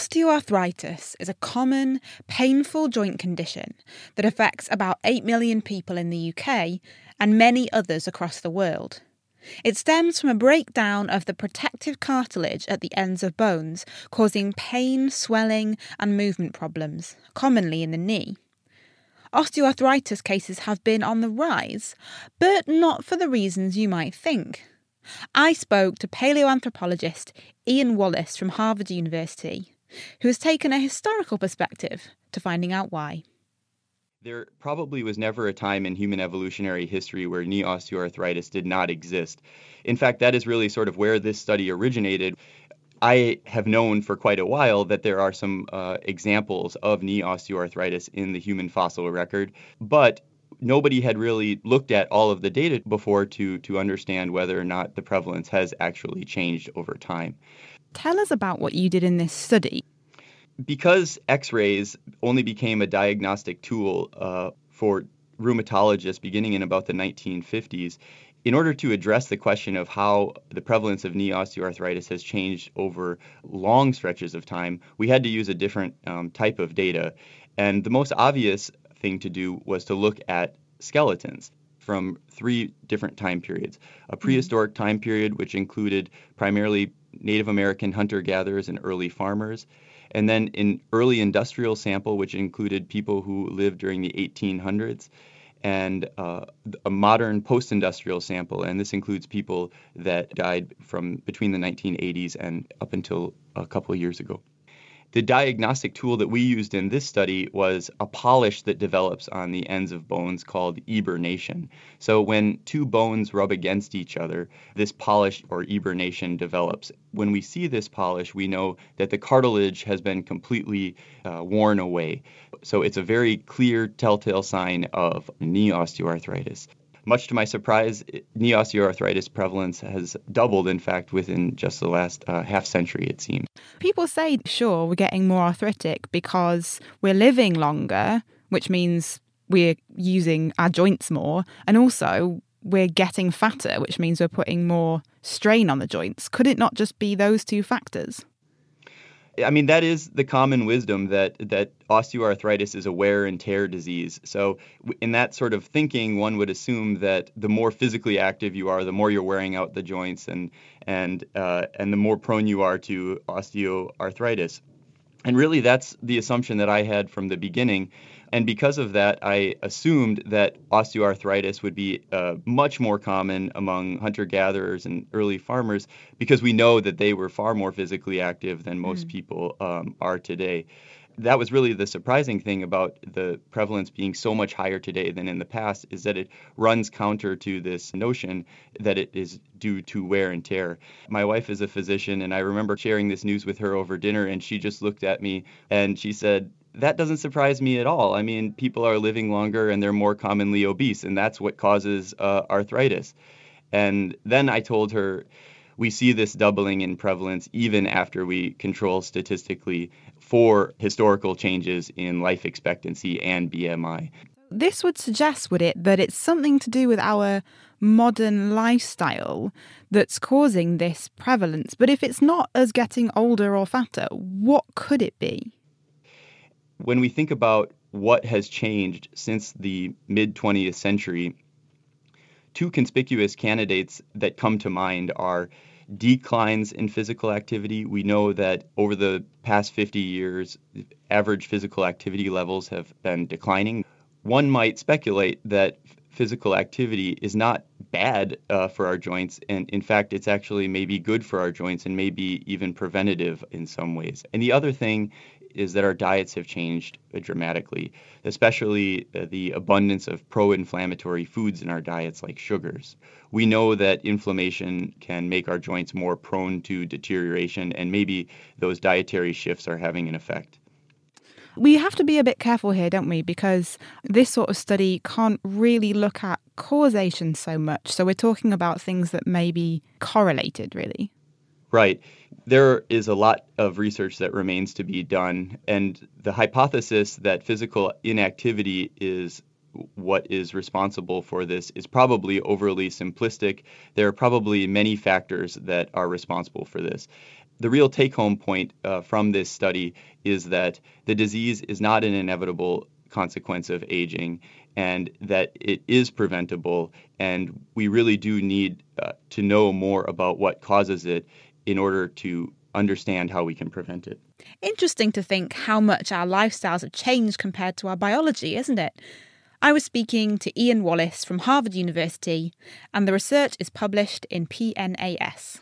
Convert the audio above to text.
Osteoarthritis is a common, painful joint condition that affects about 8 million people in the UK and many others across the world. It stems from a breakdown of the protective cartilage at the ends of bones, causing pain, swelling, and movement problems, commonly in the knee. Osteoarthritis cases have been on the rise, but not for the reasons you might think. I spoke to paleoanthropologist Ian Wallace from Harvard University, who has taken a historical perspective to finding out why. There probably was never a time in human evolutionary history where knee osteoarthritis did not exist. In fact, that is really sort of where this study originated. I have known for quite a while that there are some uh, examples of knee osteoarthritis in the human fossil record, but nobody had really looked at all of the data before to to understand whether or not the prevalence has actually changed over time. Tell us about what you did in this study because x-rays only became a diagnostic tool uh, for rheumatologists beginning in about the 1950s in order to address the question of how the prevalence of knee osteoarthritis has changed over long stretches of time, we had to use a different um, type of data. And the most obvious thing to do was to look at skeletons from three different time periods a mm-hmm. prehistoric time period, which included primarily Native American hunter gatherers and early farmers and then an early industrial sample, which included people who lived during the 1800s, and uh, a modern post industrial sample, and this includes people that died from between the 1980s and up until a couple of years ago. The diagnostic tool that we used in this study was a polish that develops on the ends of bones called eburnation. So when two bones rub against each other, this polish or eburnation develops. When we see this polish, we know that the cartilage has been completely uh, worn away. So it's a very clear telltale sign of knee osteoarthritis. Much to my surprise, knee osteoarthritis prevalence has doubled, in fact, within just the last uh, half century, it seems. People say, sure, we're getting more arthritic because we're living longer, which means we're using our joints more, and also we're getting fatter, which means we're putting more strain on the joints. Could it not just be those two factors? I mean, that is the common wisdom that that osteoarthritis is a wear and tear disease. So, in that sort of thinking, one would assume that the more physically active you are, the more you're wearing out the joints, and and uh, and the more prone you are to osteoarthritis. And really, that's the assumption that I had from the beginning. And because of that, I assumed that osteoarthritis would be uh, much more common among hunter gatherers and early farmers because we know that they were far more physically active than most mm. people um, are today. That was really the surprising thing about the prevalence being so much higher today than in the past is that it runs counter to this notion that it is due to wear and tear. My wife is a physician, and I remember sharing this news with her over dinner, and she just looked at me and she said, that doesn't surprise me at all. I mean, people are living longer and they're more commonly obese, and that's what causes uh, arthritis. And then I told her, we see this doubling in prevalence even after we control statistically for historical changes in life expectancy and BMI. This would suggest, would it, that it's something to do with our modern lifestyle that's causing this prevalence. But if it's not us getting older or fatter, what could it be? When we think about what has changed since the mid 20th century, two conspicuous candidates that come to mind are declines in physical activity. We know that over the past 50 years, average physical activity levels have been declining. One might speculate that physical activity is not bad uh, for our joints, and in fact, it's actually maybe good for our joints and maybe even preventative in some ways. And the other thing is that our diets have changed dramatically, especially uh, the abundance of pro inflammatory foods in our diets, like sugars. We know that inflammation can make our joints more prone to deterioration, and maybe those dietary shifts are having an effect. We have to be a bit careful here, don't we? Because this sort of study can't really look at causation so much. So we're talking about things that may be correlated, really. Right. There is a lot of research that remains to be done, and the hypothesis that physical inactivity is what is responsible for this is probably overly simplistic. There are probably many factors that are responsible for this. the real take home point uh, from this study is that the disease is not an inevitable consequence of aging and that it is preventable. And we really do need uh, to know more about what causes it in order to understand how we can prevent it. Interesting to think how much our lifestyles have changed compared to our biology, isn't it? I was speaking to Ian Wallace from Harvard University, and the research is published in PNAS.